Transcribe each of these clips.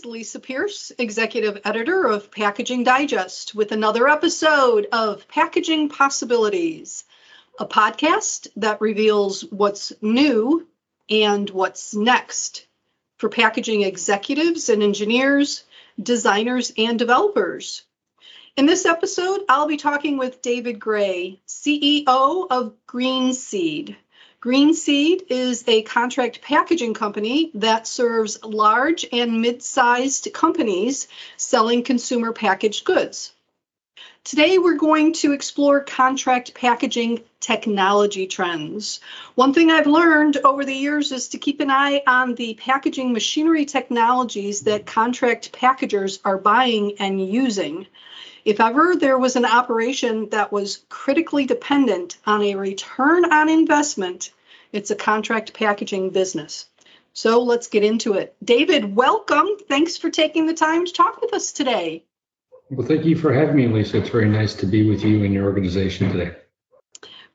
is Lisa Pierce, Executive Editor of Packaging Digest, with another episode of Packaging Possibilities, a podcast that reveals what's new and what's next for packaging executives and engineers, designers, and developers. In this episode, I'll be talking with David Gray, CEO of Green Seed. Green Seed is a contract packaging company that serves large and mid sized companies selling consumer packaged goods. Today, we're going to explore contract packaging technology trends. One thing I've learned over the years is to keep an eye on the packaging machinery technologies that contract packagers are buying and using. If ever there was an operation that was critically dependent on a return on investment, it's a contract packaging business. So let's get into it. David, welcome. Thanks for taking the time to talk with us today. Well, thank you for having me, Lisa. It's very nice to be with you and your organization today.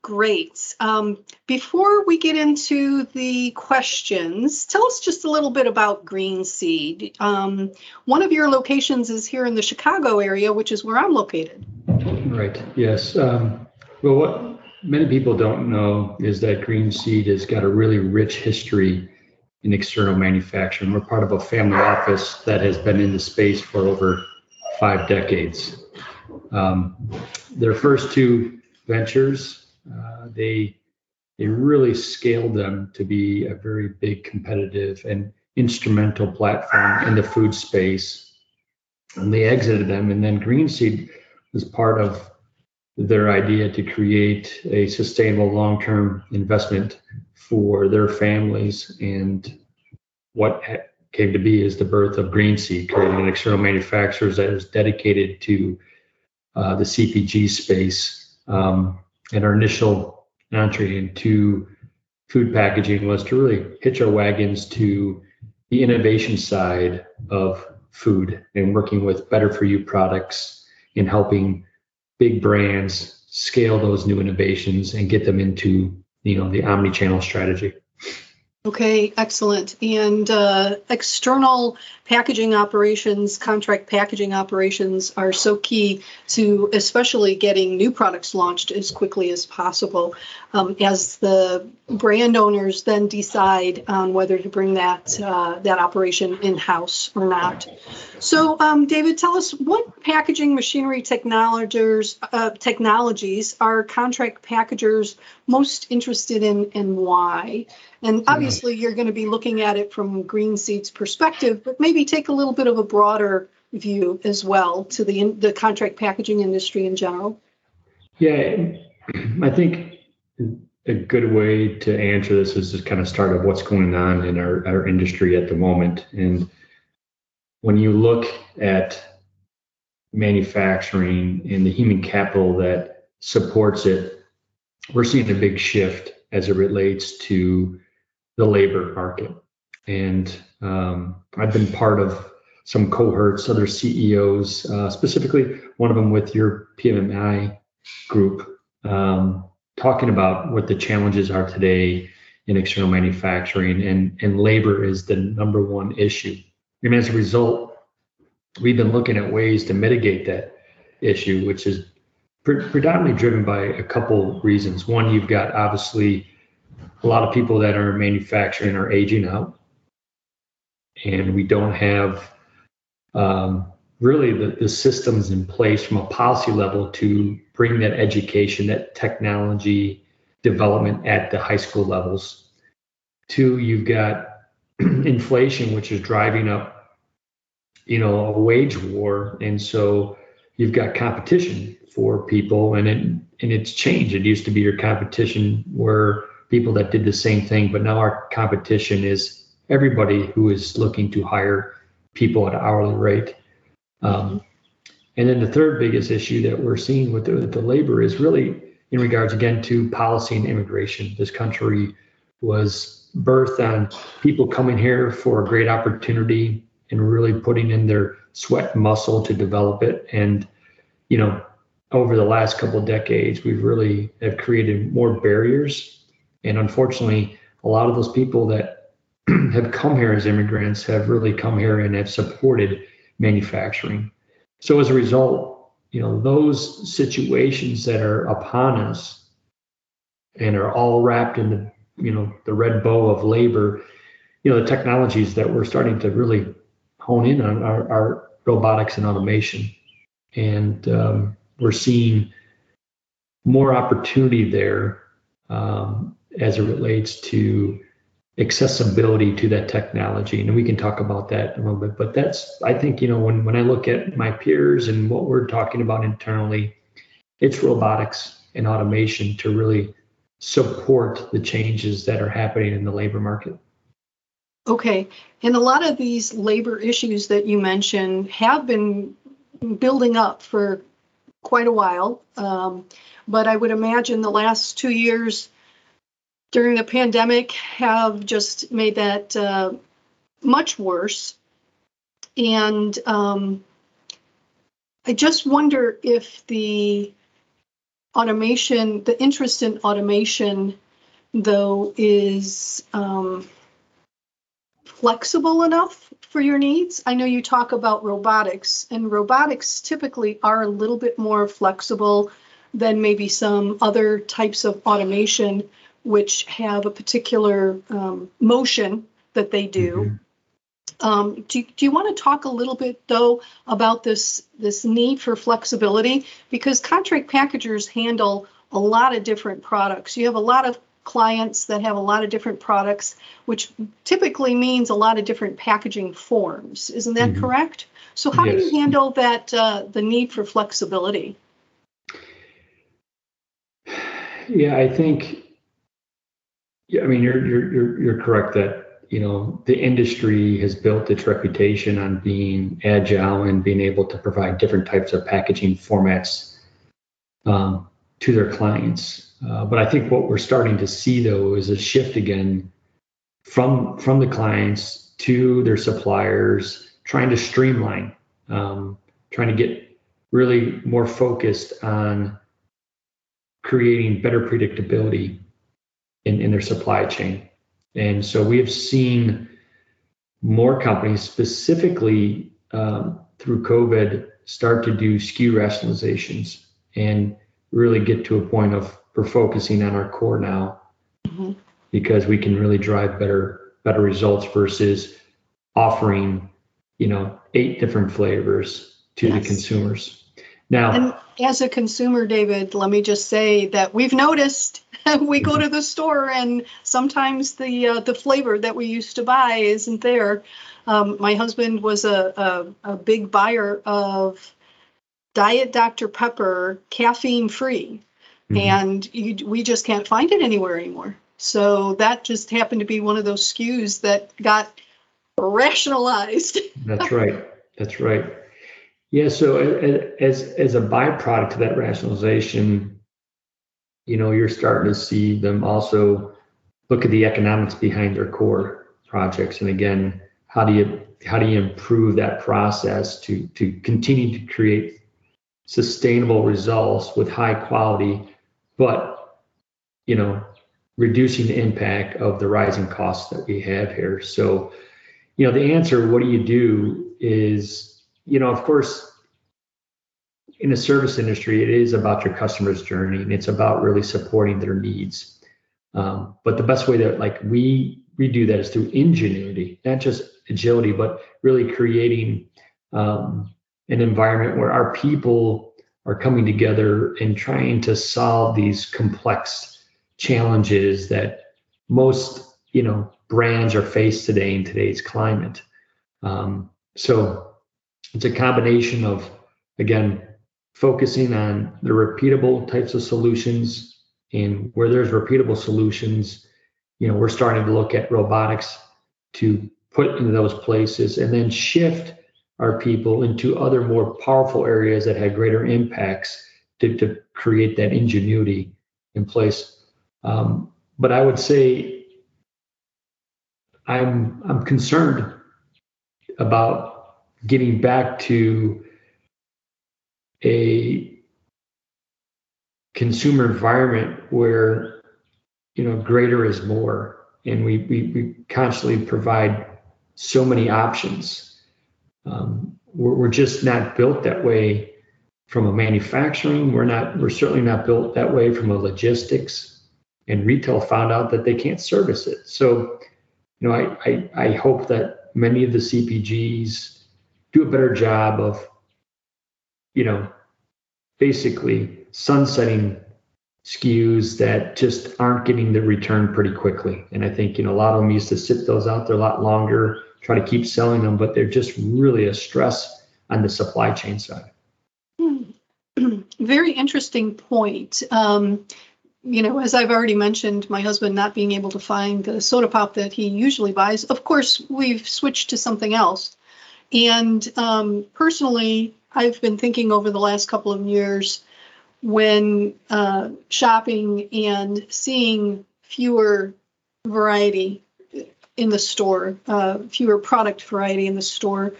Great. Um, before we get into the questions, tell us just a little bit about Green Seed. Um, one of your locations is here in the Chicago area, which is where I'm located. Right. Yes. Um, well, what many people don't know is that Green Seed has got a really rich history in external manufacturing. We're part of a family office that has been in the space for over five decades. Um, their first two ventures uh, they they really scaled them to be a very big competitive and instrumental platform in the food space. And they exited them, and then Greenseed was part of their idea to create a sustainable long-term investment for their families. And what came to be is the birth of Greenseed, creating an external manufacturer that is dedicated to uh, the CPG space. Um, and our initial entry into food packaging was to really hitch our wagons to the innovation side of food and working with better for you products and helping big brands scale those new innovations and get them into you know the omni-channel strategy Okay, excellent. And uh, external packaging operations, contract packaging operations are so key to especially getting new products launched as quickly as possible um, as the brand owners then decide on whether to bring that uh, that operation in house or not. So, um, David, tell us what packaging machinery technologies uh, technologies are contract packagers most interested in, and why? And obviously, you're going to be looking at it from Green Seed's perspective, but maybe take a little bit of a broader view as well to the the contract packaging industry in general. Yeah, I think a good way to answer this is to kind of start of what's going on in our, our industry at the moment. And when you look at manufacturing and the human capital that supports it, we're seeing a big shift as it relates to the labor market. And um, I've been part of some cohorts, other CEOs, uh, specifically one of them with your PMMI group, um, talking about what the challenges are today in external manufacturing, and, and labor is the number one issue. And as a result, we've been looking at ways to mitigate that issue, which is pre- predominantly driven by a couple reasons. One, you've got obviously a lot of people that are manufacturing are aging out, and we don't have um, really the, the systems in place from a policy level to bring that education, that technology development at the high school levels. Two, you've got inflation, which is driving up, you know, a wage war, and so you've got competition for people, and it and it's changed. It used to be your competition were people that did the same thing, but now our competition is everybody who is looking to hire people at hourly rate. Um, and then the third biggest issue that we're seeing with the, the labor is really in regards again to policy and immigration. This country was birthed on people coming here for a great opportunity and really putting in their sweat muscle to develop it. And, you know, over the last couple of decades, we've really have created more barriers. And unfortunately, a lot of those people that have come here as immigrants have really come here and have supported manufacturing. So as a result, you know, those situations that are upon us and are all wrapped in the, you know, the red bow of labor, you know, the technologies that we're starting to really hone in on are, are robotics and automation. And um, we're seeing more opportunity there um, as it relates to accessibility to that technology. And we can talk about that a little bit but that's i think you know when, when i look at my peers and what we're talking about internally it's robotics and automation to really support the changes that are happening in the labor market. Okay. And a lot of these labor issues that you mentioned have been building up for quite a while. Um, but i would imagine the last two years during the pandemic have just made that uh, much worse. And um, I just wonder if the automation, the interest in automation, though, is um, flexible enough for your needs. I know you talk about robotics, and robotics typically are a little bit more flexible than maybe some other types of automation which have a particular um, motion that they do. Mm-hmm. Um, do, do you want to talk a little bit though about this this need for flexibility because contract packagers handle a lot of different products. You have a lot of clients that have a lot of different products, which typically means a lot of different packaging forms. Isn't that mm-hmm. correct? So how yes. do you handle that uh, the need for flexibility? Yeah, I think yeah, I mean, you're you're you're correct that you know the industry has built its reputation on being agile and being able to provide different types of packaging formats um, to their clients. Uh, but I think what we're starting to see though is a shift again from from the clients to their suppliers, trying to streamline, um, trying to get really more focused on creating better predictability in, in their supply chain. And so we have seen more companies, specifically um, through COVID, start to do SKU rationalizations and really get to a point of we're focusing on our core now mm-hmm. because we can really drive better better results versus offering you know eight different flavors to yes. the consumers now and as a consumer david let me just say that we've noticed we go to the store and sometimes the uh, the flavor that we used to buy isn't there. Um, my husband was a, a, a big buyer of Diet Dr Pepper, caffeine free, mm-hmm. and you, we just can't find it anywhere anymore. So that just happened to be one of those SKUs that got rationalized. That's right. That's right. Yeah. So as as a byproduct of that rationalization, you know, you're starting to see them also look at the economics behind their core projects. And again, how do you how do you improve that process to to continue to create sustainable results with high quality, but you know, reducing the impact of the rising costs that we have here. So, you know, the answer, what do you do, is, you know, of course, in the service industry, it is about your customer's journey and it's about really supporting their needs. Um, but the best way that like we we do that is through ingenuity, not just agility, but really creating um, an environment where our people are coming together and trying to solve these complex challenges that most you know brands are faced today in today's climate. Um, so it's a combination of again focusing on the repeatable types of solutions. And where there's repeatable solutions, you know, we're starting to look at robotics to put into those places and then shift our people into other more powerful areas that had greater impacts to, to create that ingenuity in place. Um, but I would say I'm I'm concerned about getting back to a consumer environment where you know greater is more and we, we, we constantly provide so many options. Um, we're, we're just not built that way from a manufacturing. We're not. We're certainly not built that way from a logistics. And retail found out that they can't service it. So, you know, I I, I hope that many of the CPGs do a better job of, you know, basically sunsetting SKUs that just aren't getting the return pretty quickly. And I think, you know, a lot of them used to sit those out there a lot longer, try to keep selling them, but they're just really a stress on the supply chain side. Very interesting point. Um, you know, as I've already mentioned, my husband not being able to find the soda pop that he usually buys. Of course, we've switched to something else. And um, personally, I've been thinking over the last couple of years when uh, shopping and seeing fewer variety in the store, uh, fewer product variety in the store.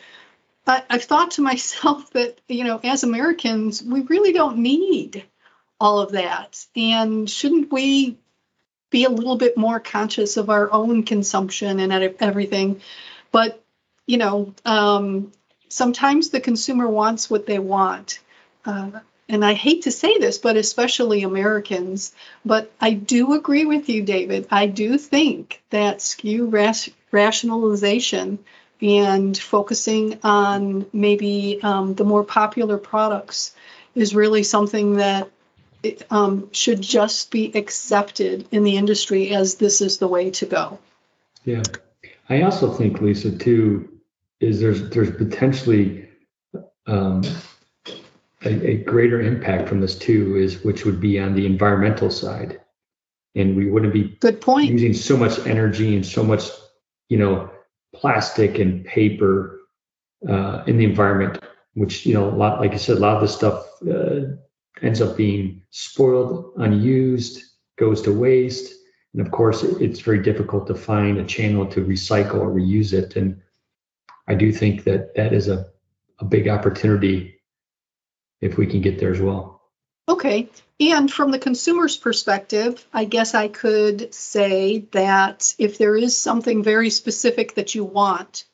I, I've thought to myself that, you know, as Americans, we really don't need all of that. And shouldn't we be a little bit more conscious of our own consumption and everything? But, you know, um, sometimes the consumer wants what they want. Uh, and I hate to say this, but especially Americans, but I do agree with you, David. I do think that SKU ras- rationalization and focusing on maybe um, the more popular products is really something that it, um, should just be accepted in the industry as this is the way to go. Yeah, I also think Lisa too is there's there's potentially um, a, a, greater impact from this too is which would be on the environmental side. And we wouldn't be good point. using so much energy and so much you know plastic and paper uh, in the environment which you know a lot like i said a lot of this stuff uh, ends up being spoiled unused goes to waste. And of course it's very difficult to find a channel to recycle or reuse it. And i do think that that is a, a big opportunity if we can get there as well. Okay. And from the consumer's perspective, I guess I could say that if there is something very specific that you want,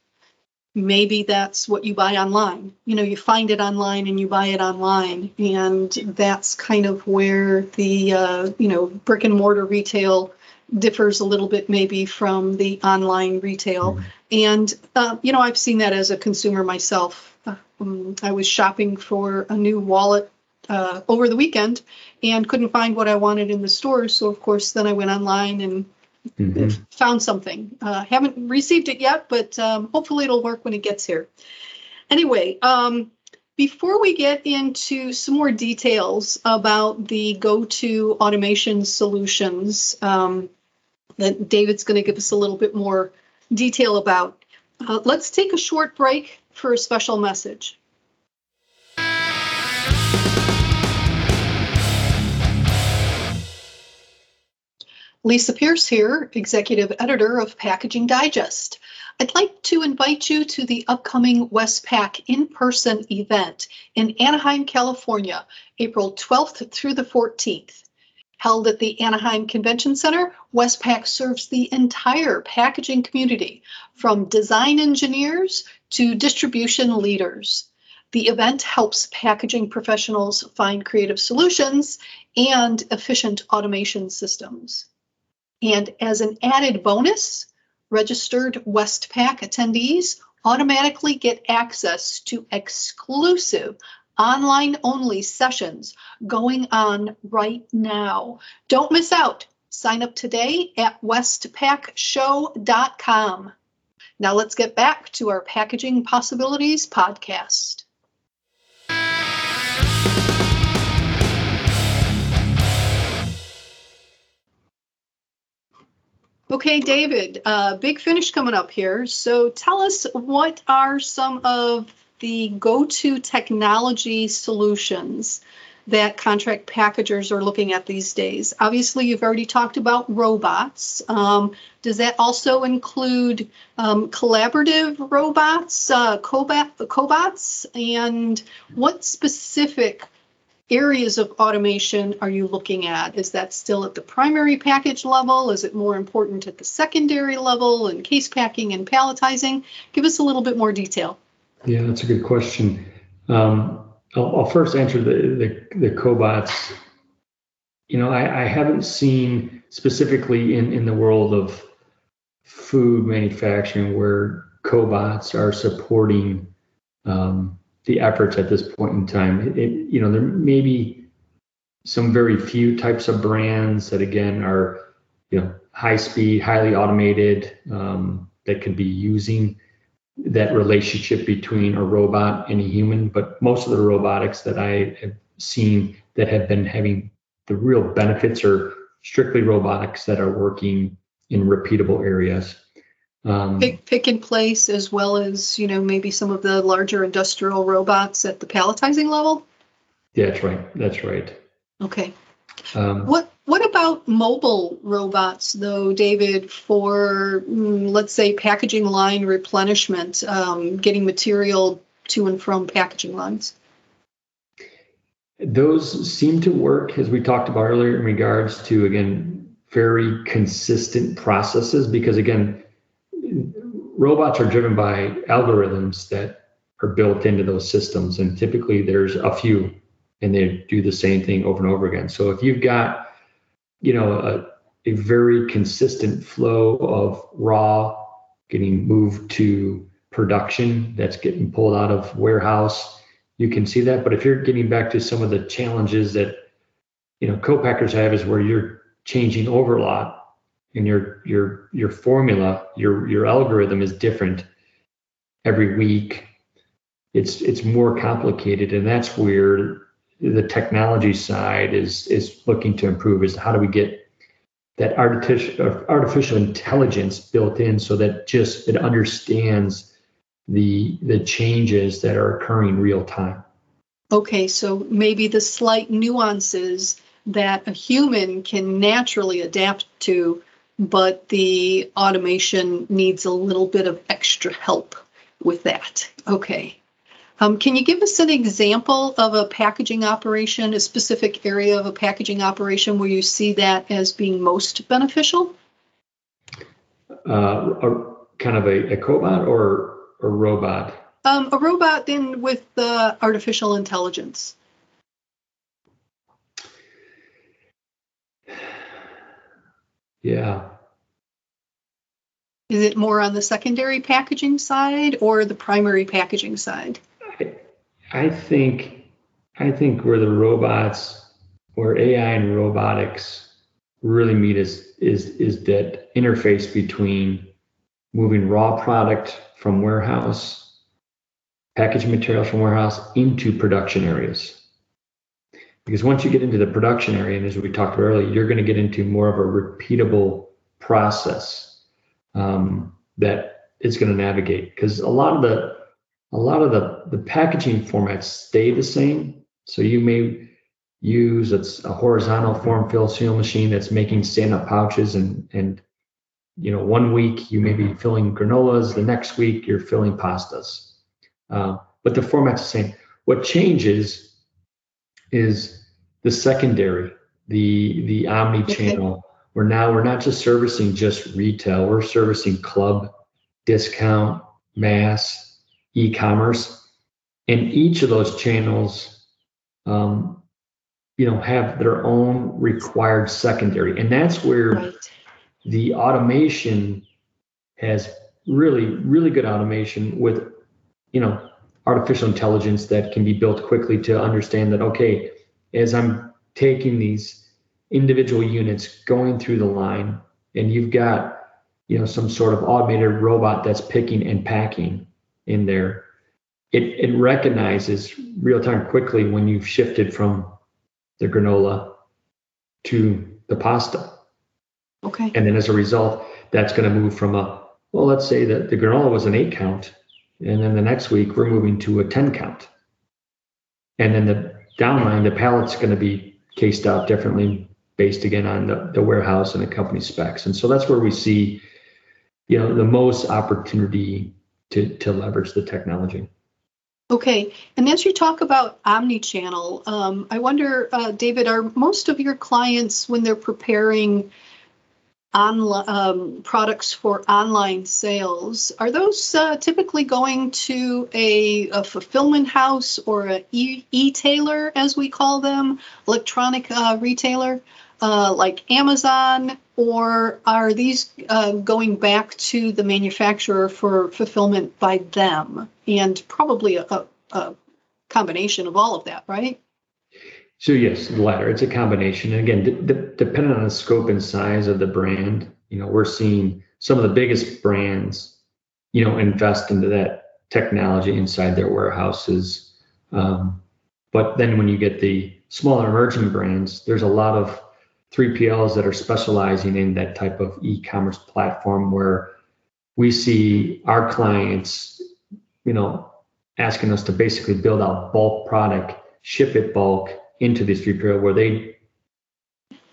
maybe that's what you buy online. You know, you find it online and you buy it online. And that's kind of where the, uh, you know, brick and mortar retail differs a little bit maybe from the online retail. Mm-hmm. And, uh, you know, I've seen that as a consumer myself um, I was shopping for a new wallet uh, over the weekend and couldn't find what I wanted in the store. So, of course, then I went online and mm-hmm. found something. Uh, haven't received it yet, but um, hopefully it'll work when it gets here. Anyway, um, before we get into some more details about the go-to automation solutions um, that David's going to give us a little bit more detail about, uh, let's take a short break for a special message. Lisa Pierce here, Executive Editor of Packaging Digest. I'd like to invite you to the upcoming WestPack in person event in Anaheim, California, April 12th through the 14th. Held at the Anaheim Convention Center, WestPack serves the entire packaging community, from design engineers to distribution leaders. The event helps packaging professionals find creative solutions and efficient automation systems. And as an added bonus, registered WestPack attendees automatically get access to exclusive online only sessions going on right now. Don't miss out. Sign up today at westpackshow.com. Now let's get back to our Packaging Possibilities podcast. Okay, David, uh, big finish coming up here. So tell us what are some of the go to technology solutions that contract packagers are looking at these days? Obviously, you've already talked about robots. Um, does that also include um, collaborative robots, uh, cobots? And what specific areas of automation are you looking at? Is that still at the primary package level? Is it more important at the secondary level and case packing and palletizing? Give us a little bit more detail. Yeah, that's a good question. Um, I'll, I'll, first answer the, the, the cobots. You know, I, I haven't seen specifically in, in the world of food manufacturing where cobots are supporting um, the efforts at this point in time. It, it, you know, there may be some very few types of brands that again are, you know, high speed, highly automated um, that could be using that relationship between a robot and a human. But most of the robotics that I have seen that have been having the real benefits are strictly robotics that are working in repeatable areas. Um, pick, pick and place as well as you know maybe some of the larger industrial robots at the palletizing level yeah that's right that's right okay um, what what about mobile robots though david for mm, let's say packaging line replenishment um, getting material to and from packaging lines those seem to work as we talked about earlier in regards to again very consistent processes because again robots are driven by algorithms that are built into those systems, and typically there's a few, and they do the same thing over and over again. So if you've got, you know, a, a very consistent flow of raw getting moved to production that's getting pulled out of warehouse, you can see that. But if you're getting back to some of the challenges that you know co-packers have is where you're changing over a lot and your your your formula, your your algorithm is different every week. It's it's more complicated, and that's where the technology side is is looking to improve. Is how do we get that artificial artificial intelligence built in so that just it understands the the changes that are occurring real time. Okay, so maybe the slight nuances that a human can naturally adapt to but the automation needs a little bit of extra help with that. Okay. Um, can you give us an example of a packaging operation, a specific area of a packaging operation where you see that as being most beneficial? Uh, a, kind of a, a cobot or a robot? Um, a robot then with the artificial intelligence. Yeah. Is it more on the secondary packaging side or the primary packaging side? I, think I think where the robots, where AI and robotics really meet is is is that interface between moving raw product from warehouse, packaging materials from warehouse into production areas. Because once you get into the production area, and as we talked earlier, you're going to get into more of a repeatable process um, that it's going to navigate. Because a lot of the a lot of the the packaging formats stay the same. So you may use it's a horizontal form fill seal machine that's making stand-up pouches and and you know one week you may be filling granolas the next week you're filling pastas uh, but the format's the same what changes is the secondary, the the omni-channel. Okay. Where now we're not just servicing just retail, we're servicing club, discount, mass, e-commerce, and each of those channels, um, you know, have their own required secondary, and that's where right. the automation has really, really good automation with, you know, artificial intelligence that can be built quickly to understand that okay as i'm taking these individual units going through the line and you've got you know some sort of automated robot that's picking and packing in there it, it recognizes real time quickly when you've shifted from the granola to the pasta okay and then as a result that's going to move from a well let's say that the granola was an eight count and then the next week, we're moving to a 10 count. And then the downline, the pallet's going to be cased out differently based again on the, the warehouse and the company specs. And so that's where we see, you know, the most opportunity to, to leverage the technology. Okay, and as you talk about omni-channel, um, I wonder, uh, David, are most of your clients when they're preparing um, products for online sales, are those uh, typically going to a, a, fulfillment house or a e-tailer, as we call them, electronic uh, retailer? Uh, like Amazon, or are these uh, going back to the manufacturer for fulfillment by them? And probably a, a combination of all of that, right? So yes, the latter. It's a combination. And again, d- d- depending on the scope and size of the brand, you know, we're seeing some of the biggest brands, you know, invest into that technology inside their warehouses. Um, but then when you get the smaller emerging brands, there's a lot of 3PLs that are specializing in that type of e-commerce platform where we see our clients, you know, asking us to basically build out bulk product, ship it bulk into this 3PL where they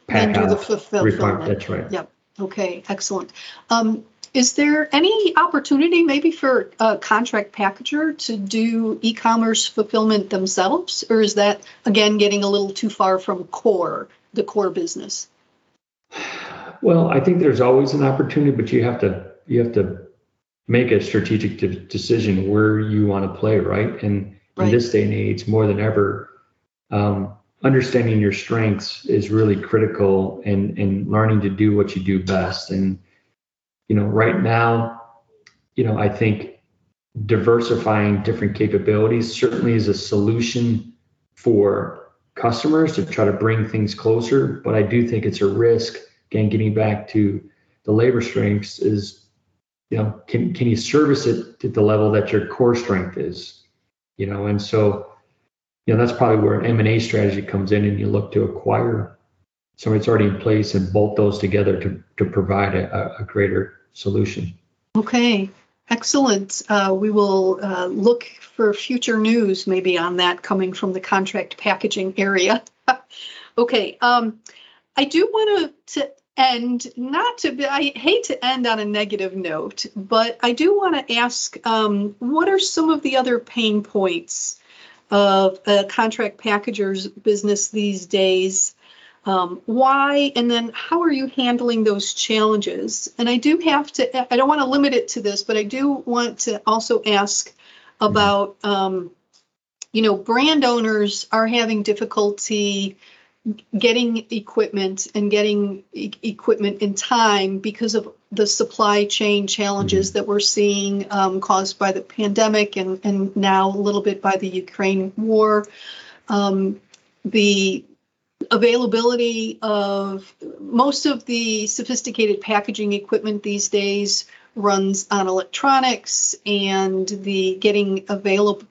pack and do the fulfillment. That's right. Yep. Okay. Excellent. Um, is there any opportunity maybe for a contract packager to do e-commerce fulfillment themselves, or is that again getting a little too far from core? The core business? Well, I think there's always an opportunity, but you have to you have to make a strategic de- decision where you want to play, right? And right. in this day and age, more than ever, um, understanding your strengths is really critical, and and learning to do what you do best. And you know, right now, you know, I think diversifying different capabilities certainly is a solution for customers to try to bring things closer. But I do think it's a risk. Again, getting back to the labor strengths is, you know, can can you service it to the level that your core strength is, you know, and so, you know, that's probably where an M and A strategy comes in, and you look to acquire somebody that's already in place and bolt those together to to provide a, a greater solution. Okay. Excellent. Uh, we will uh, look for future news maybe on that coming from the contract packaging area. okay. Um, I do want to end, not to be, I hate to end on a negative note, but I do want to ask um, what are some of the other pain points of a contract packager's business these days? Um, why and then how are you handling those challenges? And I do have to, I don't want to limit it to this, but I do want to also ask about, um, you know, brand owners are having difficulty getting equipment and getting e- equipment in time because of the supply chain challenges mm-hmm. that we're seeing um, caused by the pandemic and, and now a little bit by the Ukraine war. Um, the availability of most of the sophisticated packaging equipment these days runs on electronics and the getting available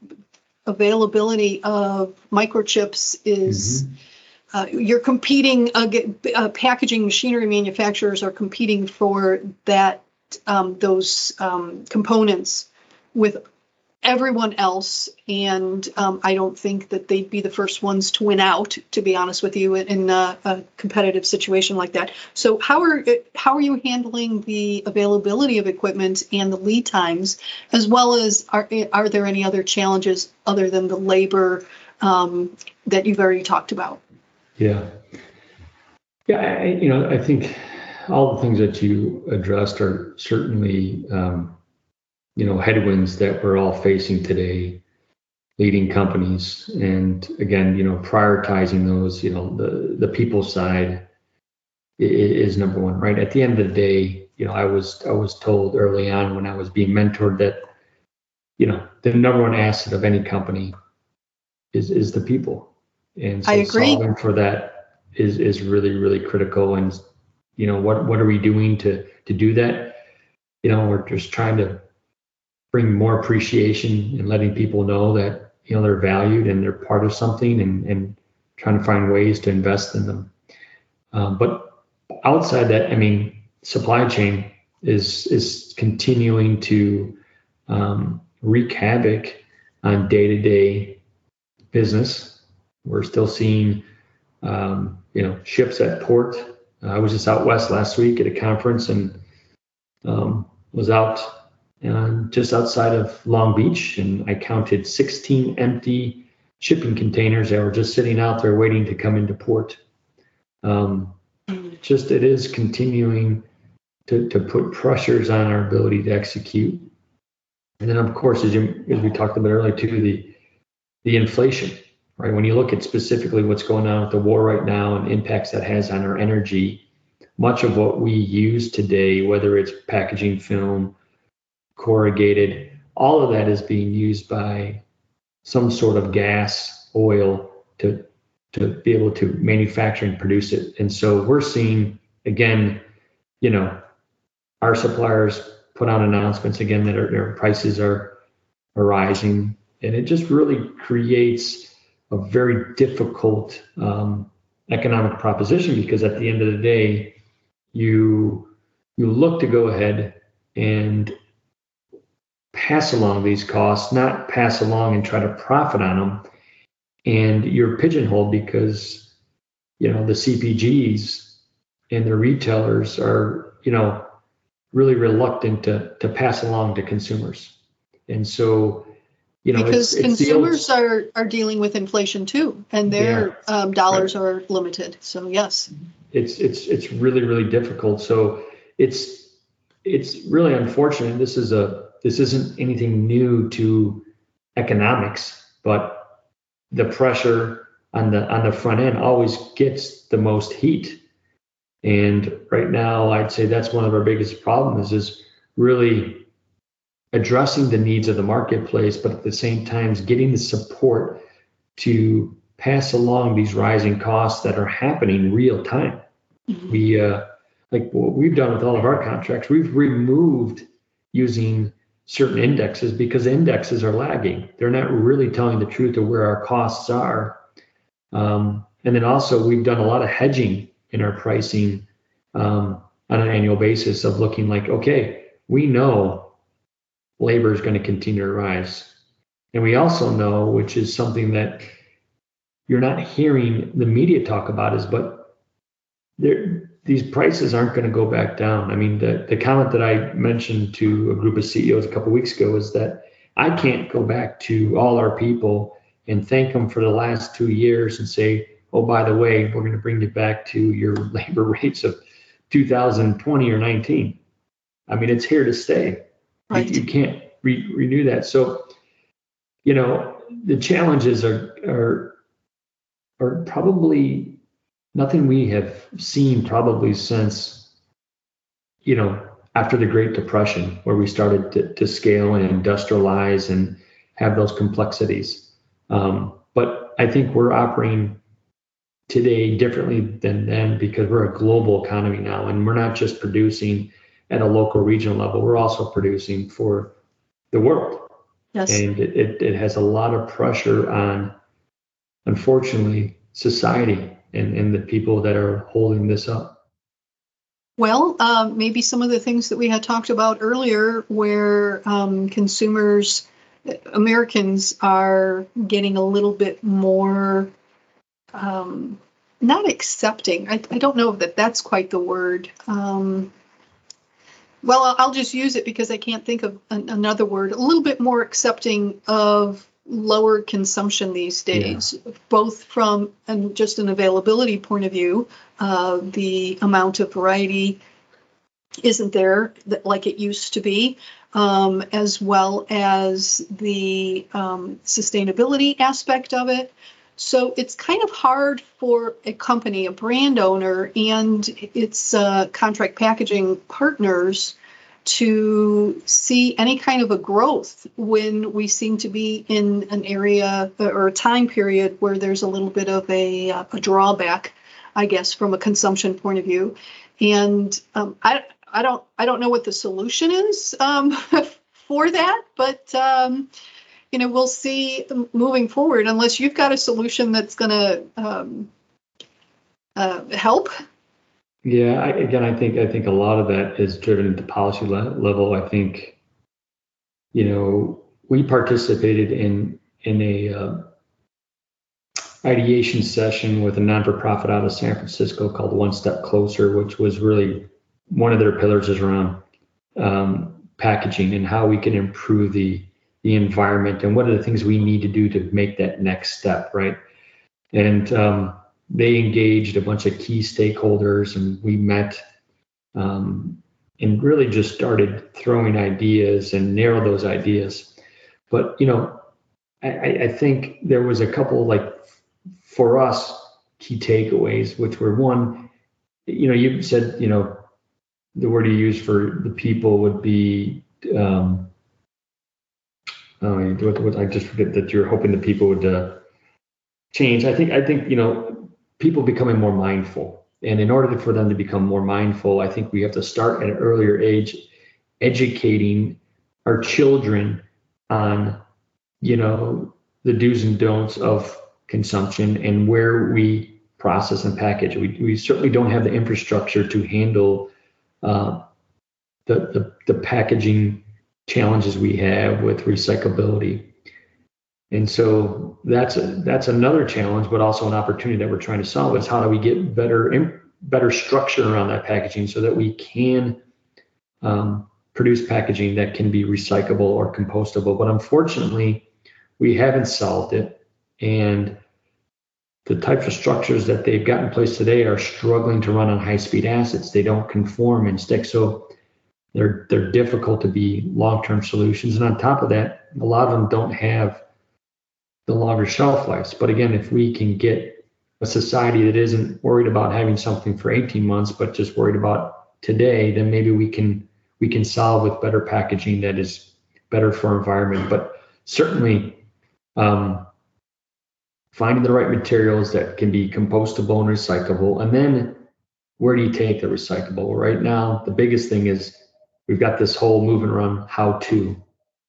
availability of microchips is mm-hmm. uh, you're competing uh, uh, packaging machinery manufacturers are competing for that um, those um, components with everyone else, and um, I don't think that they'd be the first ones to win out. To be honest with you, in a, a, competitive situation like that. So how are how are you handling the availability of equipment and the lead times, as well as are are there any other challenges other than the labor um, that you've already talked about? Yeah, yeah, I, you know, I think all the things that you addressed are certainly. Um, you know headwinds that we're all facing today leading companies and again you know prioritizing those you know the the people side is number one right? At the end of the day you know i was i was told early on when i was being mentored that you know the number one asset of any company is is the people. And so solving for that is is really really critical. And you know what what are we doing to to do that? You know we're just trying to bring more appreciation and letting people know that you know they're valued and they're part of something and, and trying to find ways to invest in them. Um, but outside that i mean supply chain is is continuing to um, wreak havoc on day-to-day business. We're still seeing um, you know ships at port. I was just out west last week at a conference and um, was out um, just outside of Long Beach, and I counted 16 empty shipping containers that were just sitting out there waiting to come into port. Um, just it is continuing to, to put pressures on our ability to execute. And then, of course, as, you, as we talked about earlier, too, the the inflation, right? When you look at specifically what's going on with the war right now and impacts that has on our energy, much of what we use today, whether it's packaging film, corrugated, all of that is being used by some sort of gas, oil to to be able to manufacture and produce it. And so we're seeing again, you know, our suppliers put out announcements again that our, their prices are, are rising, and it just really creates a very difficult um, economic proposition because at the end of the day, you you look to go ahead and pass along these costs, not pass along and try to profit on them. And you're pigeonholed because, you know, the CPGs and the retailers are, you know, really reluctant to, to pass along to consumers. And so, you know, because it's, it's consumers old, are, are dealing with inflation too, and their yeah, um, dollars right. are limited. So yes, it's, it's, it's really, really difficult. So it's, it's really unfortunate. This is a, this isn't anything new to economics, but the pressure on the on the front end always gets the most heat. And right now, I'd say that's one of our biggest problems is really addressing the needs of the marketplace, but at the same time, getting the support to pass along these rising costs that are happening real time. Mm-hmm. We uh, like what we've done with all of our contracts, we've removed using certain indexes because indexes are lagging. They're not really telling the truth of where our costs are. Um, and then also, we've done a lot of hedging in our pricing um, on an annual basis of looking like, okay, we know labor is going to continue to rise. And we also know, which is something that you're not hearing the media talk about, is but there these prices aren't going to go back down. I mean, the, the comment that I mentioned to a group of CEOs a couple of weeks ago is that I can't go back to all our people and thank them for the last two years and say, oh, by the way, we're going to bring you back to your labor rates of 2020 or 19. I mean, it's here to stay. Right. You, you can't re- renew that. So, you know, the challenges are are are probably nothing we have seen probably since, you know, after the Great Depression, where we started to, to scale and industrialize and have those complexities. Um, but I think we're operating today differently than then because we're a global economy now, and we're not just producing at a local regional level. We're also producing for the world. Yes. And it, it, it has a lot of pressure on, unfortunately, society and, and the people that are holding this up? Well, um, maybe some of the things that we had talked about earlier, where um, consumers, Americans are getting a little bit more um, not accepting. I, I, don't know that that's quite the word. Um, well, I'll just use it because I can't think of an, another word. A little bit more accepting of lower consumption these days, yeah. both from and just an availability point of view. Uh, the amount of variety isn't there that, like it used to be, um, as well as the um, sustainability aspect of it. So it's kind of hard for a company, a brand owner, and its uh, contract packaging partners to see any kind of a growth when we seem to be in an area or a time period where there's a little bit of a, uh, a drawback, I guess, from a consumption point of view. And um, I, I don't I don't know what the solution is um, for that, but um, you know we'll see moving forward. Unless you've got a solution that's going to um, uh, help yeah, I, again, I think I think a lot of that is driven at the policy le- level. I think, you know, we participated in in a uh, ideation session with a non-for-profit out of San Francisco called One Step Closer, which was really one of their pillars is around um, packaging and how we can improve the the environment and what are the things we need to do to make that next step, right? And um, they engaged a bunch of key stakeholders, and we met um, and really just started throwing ideas and narrow those ideas. But you know, I, I think there was a couple like for us key takeaways, which were one, you know, you said you know the word you use for the people would be um, oh, what, what, I just forget that you're hoping the people would uh, change. I think I think you know people becoming more mindful, and in order for them to become more mindful, I think we have to start at an earlier age, educating our children on you know the do's and don'ts of consumption and where we process and package. We, we certainly don't have the infrastructure to handle uh, the, the, the packaging challenges we have with recyclability. And so that's a, that's another challenge, but also an opportunity that we're trying to solve is how do we get better better structure around that packaging so that we can um, produce packaging that can be recyclable or compostable. But unfortunately, we haven't solved it, and the types of structures that they've got in place today are struggling to run on high-speed assets. They don't conform and stick. So they're they're difficult to be long-term solutions. And on top of that, a lot of them don't have the longer shelf lives. But again, if we can get a society that isn't worried about having something for 18 months, but just worried about today, then maybe we can we can solve with better packaging that is better for environment. But certainly, um, finding the right materials that can be compostable and recyclable, and then where do you take the recyclable? Right now, the biggest thing is we've got this whole moving around how to.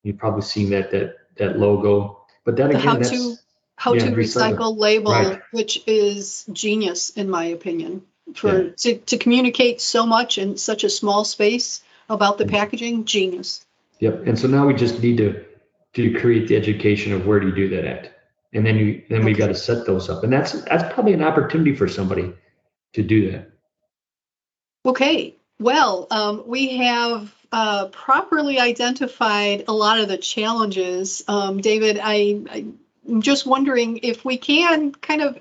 You've probably seen that that that logo, but then the again, how to how yeah, to recycle, recycle. label, Right. which is genius in my opinion. For Yeah. to, to communicate so much in such a small space about the packaging, genius. Yep. And so now we just need to to create the education of where do you do that at, and then you then we Okay. got to set those up, and that's that's probably an opportunity for somebody to do that. Okay, well, um, we have uh, properly identified a lot of the challenges. Um, David, I, I'm just wondering if we can kind of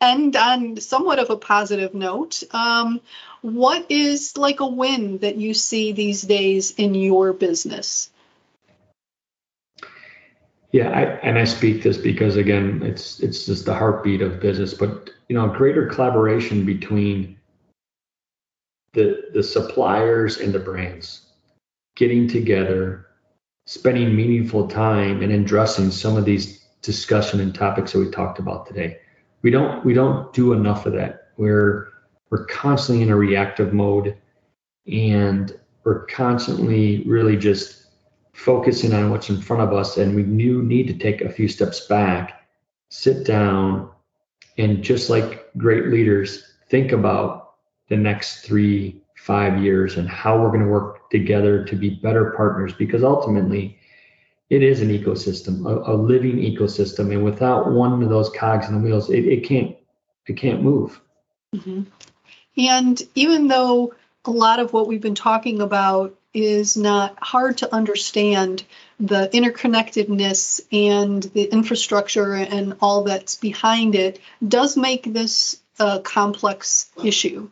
end on somewhat of a positive note. Um, what is like a win that you see these days in your business? Yeah, I, and I speak this because again, it's it's just the heartbeat of business. But you know, greater collaboration between the the suppliers and the brands, getting together, spending meaningful time, and addressing some of these discussion and topics that we talked about today. We don't we don't do enough of that. We're we're constantly in a reactive mode, and we're constantly really just focusing on what's in front of us and we do need to take a few steps back sit down and just like great leaders think about the next three five years and how we're going to work together to be better partners because ultimately it is an ecosystem a, a living ecosystem and without one of those cogs in the wheels it, it can't it can't move Mhm. And even though a lot of what we've been talking about is not hard to understand, the interconnectedness and the infrastructure and all that's behind it does make this a complex issue.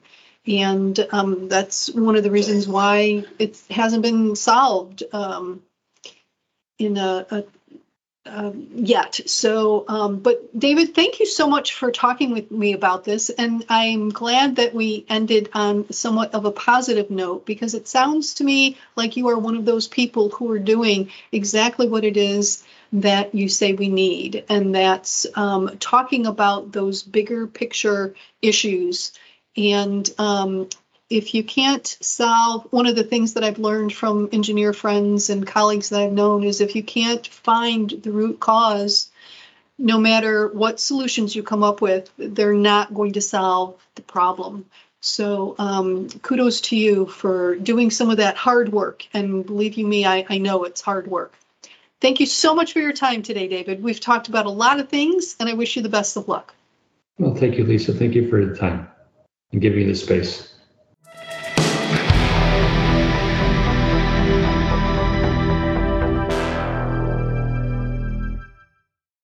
And um, that's one of the reasons why it hasn't been solved um, in a, a um, yet. So, um, but David, thank you so much for talking with me about this. And I'm glad that we ended on somewhat of a positive note because it sounds to me like you are one of those people who are doing exactly what it is that you say we need. And that's um, talking about those bigger picture issues. And um, if you can't solve one of the things that I've learned from engineer friends and colleagues that I've known is if you can't find the root cause, no matter what solutions you come up with, they're not going to solve the problem. So um, kudos to you for doing some of that hard work. And believe you me, I, I know it's hard work. Thank you so much for your time today, David. We've talked about a lot of things, and I wish you the best of luck. well thank you lisa thank you for the time and give you the space